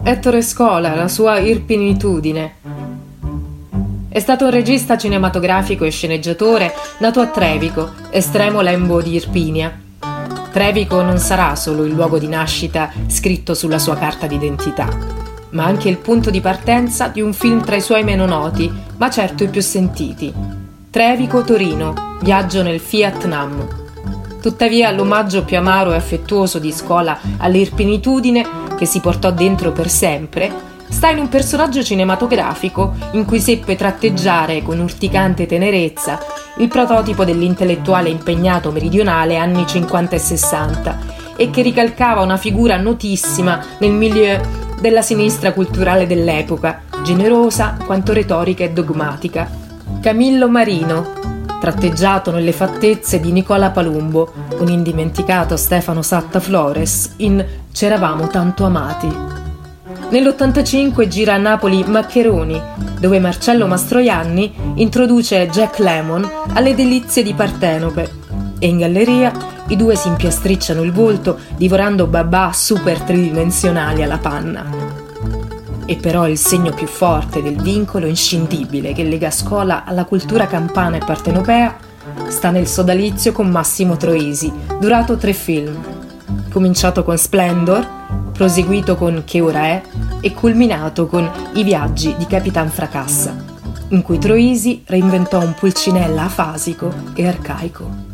Ettore Scola, la sua irpinitudine. È stato un regista cinematografico e sceneggiatore nato a Trevico, estremo lembo di Irpinia. Trevico non sarà solo il luogo di nascita scritto sulla sua carta d'identità, ma anche il punto di partenza di un film tra i suoi meno noti, ma certo i più sentiti. Trevico-Torino, viaggio nel Fiat Nam. Tuttavia l'omaggio più amaro e affettuoso di Scola all'irpinitudine, che si portò dentro per sempre, sta in un personaggio cinematografico in cui seppe tratteggiare con urticante tenerezza il prototipo dell'intellettuale impegnato meridionale anni 50 e 60 e che ricalcava una figura notissima nel milieu della sinistra culturale dell'epoca, generosa quanto retorica e dogmatica. Camillo Marino, tratteggiato nelle fattezze di Nicola Palumbo, un indimenticato Stefano Satta Flores in C'eravamo tanto amati. Nell'85 gira a Napoli Maccheroni, dove Marcello Mastroianni introduce Jack Lemon alle delizie di Partenope. E in galleria i due si impiastricciano il volto divorando babà super tridimensionali alla panna. E però il segno più forte del vincolo inscindibile che lega scuola alla cultura campana e partenopea sta nel sodalizio con Massimo Troisi, durato tre film. Cominciato con Splendor, proseguito con Che ora è e culminato con I viaggi di Capitan Fracassa, in cui Troisi reinventò un pulcinella afasico e arcaico.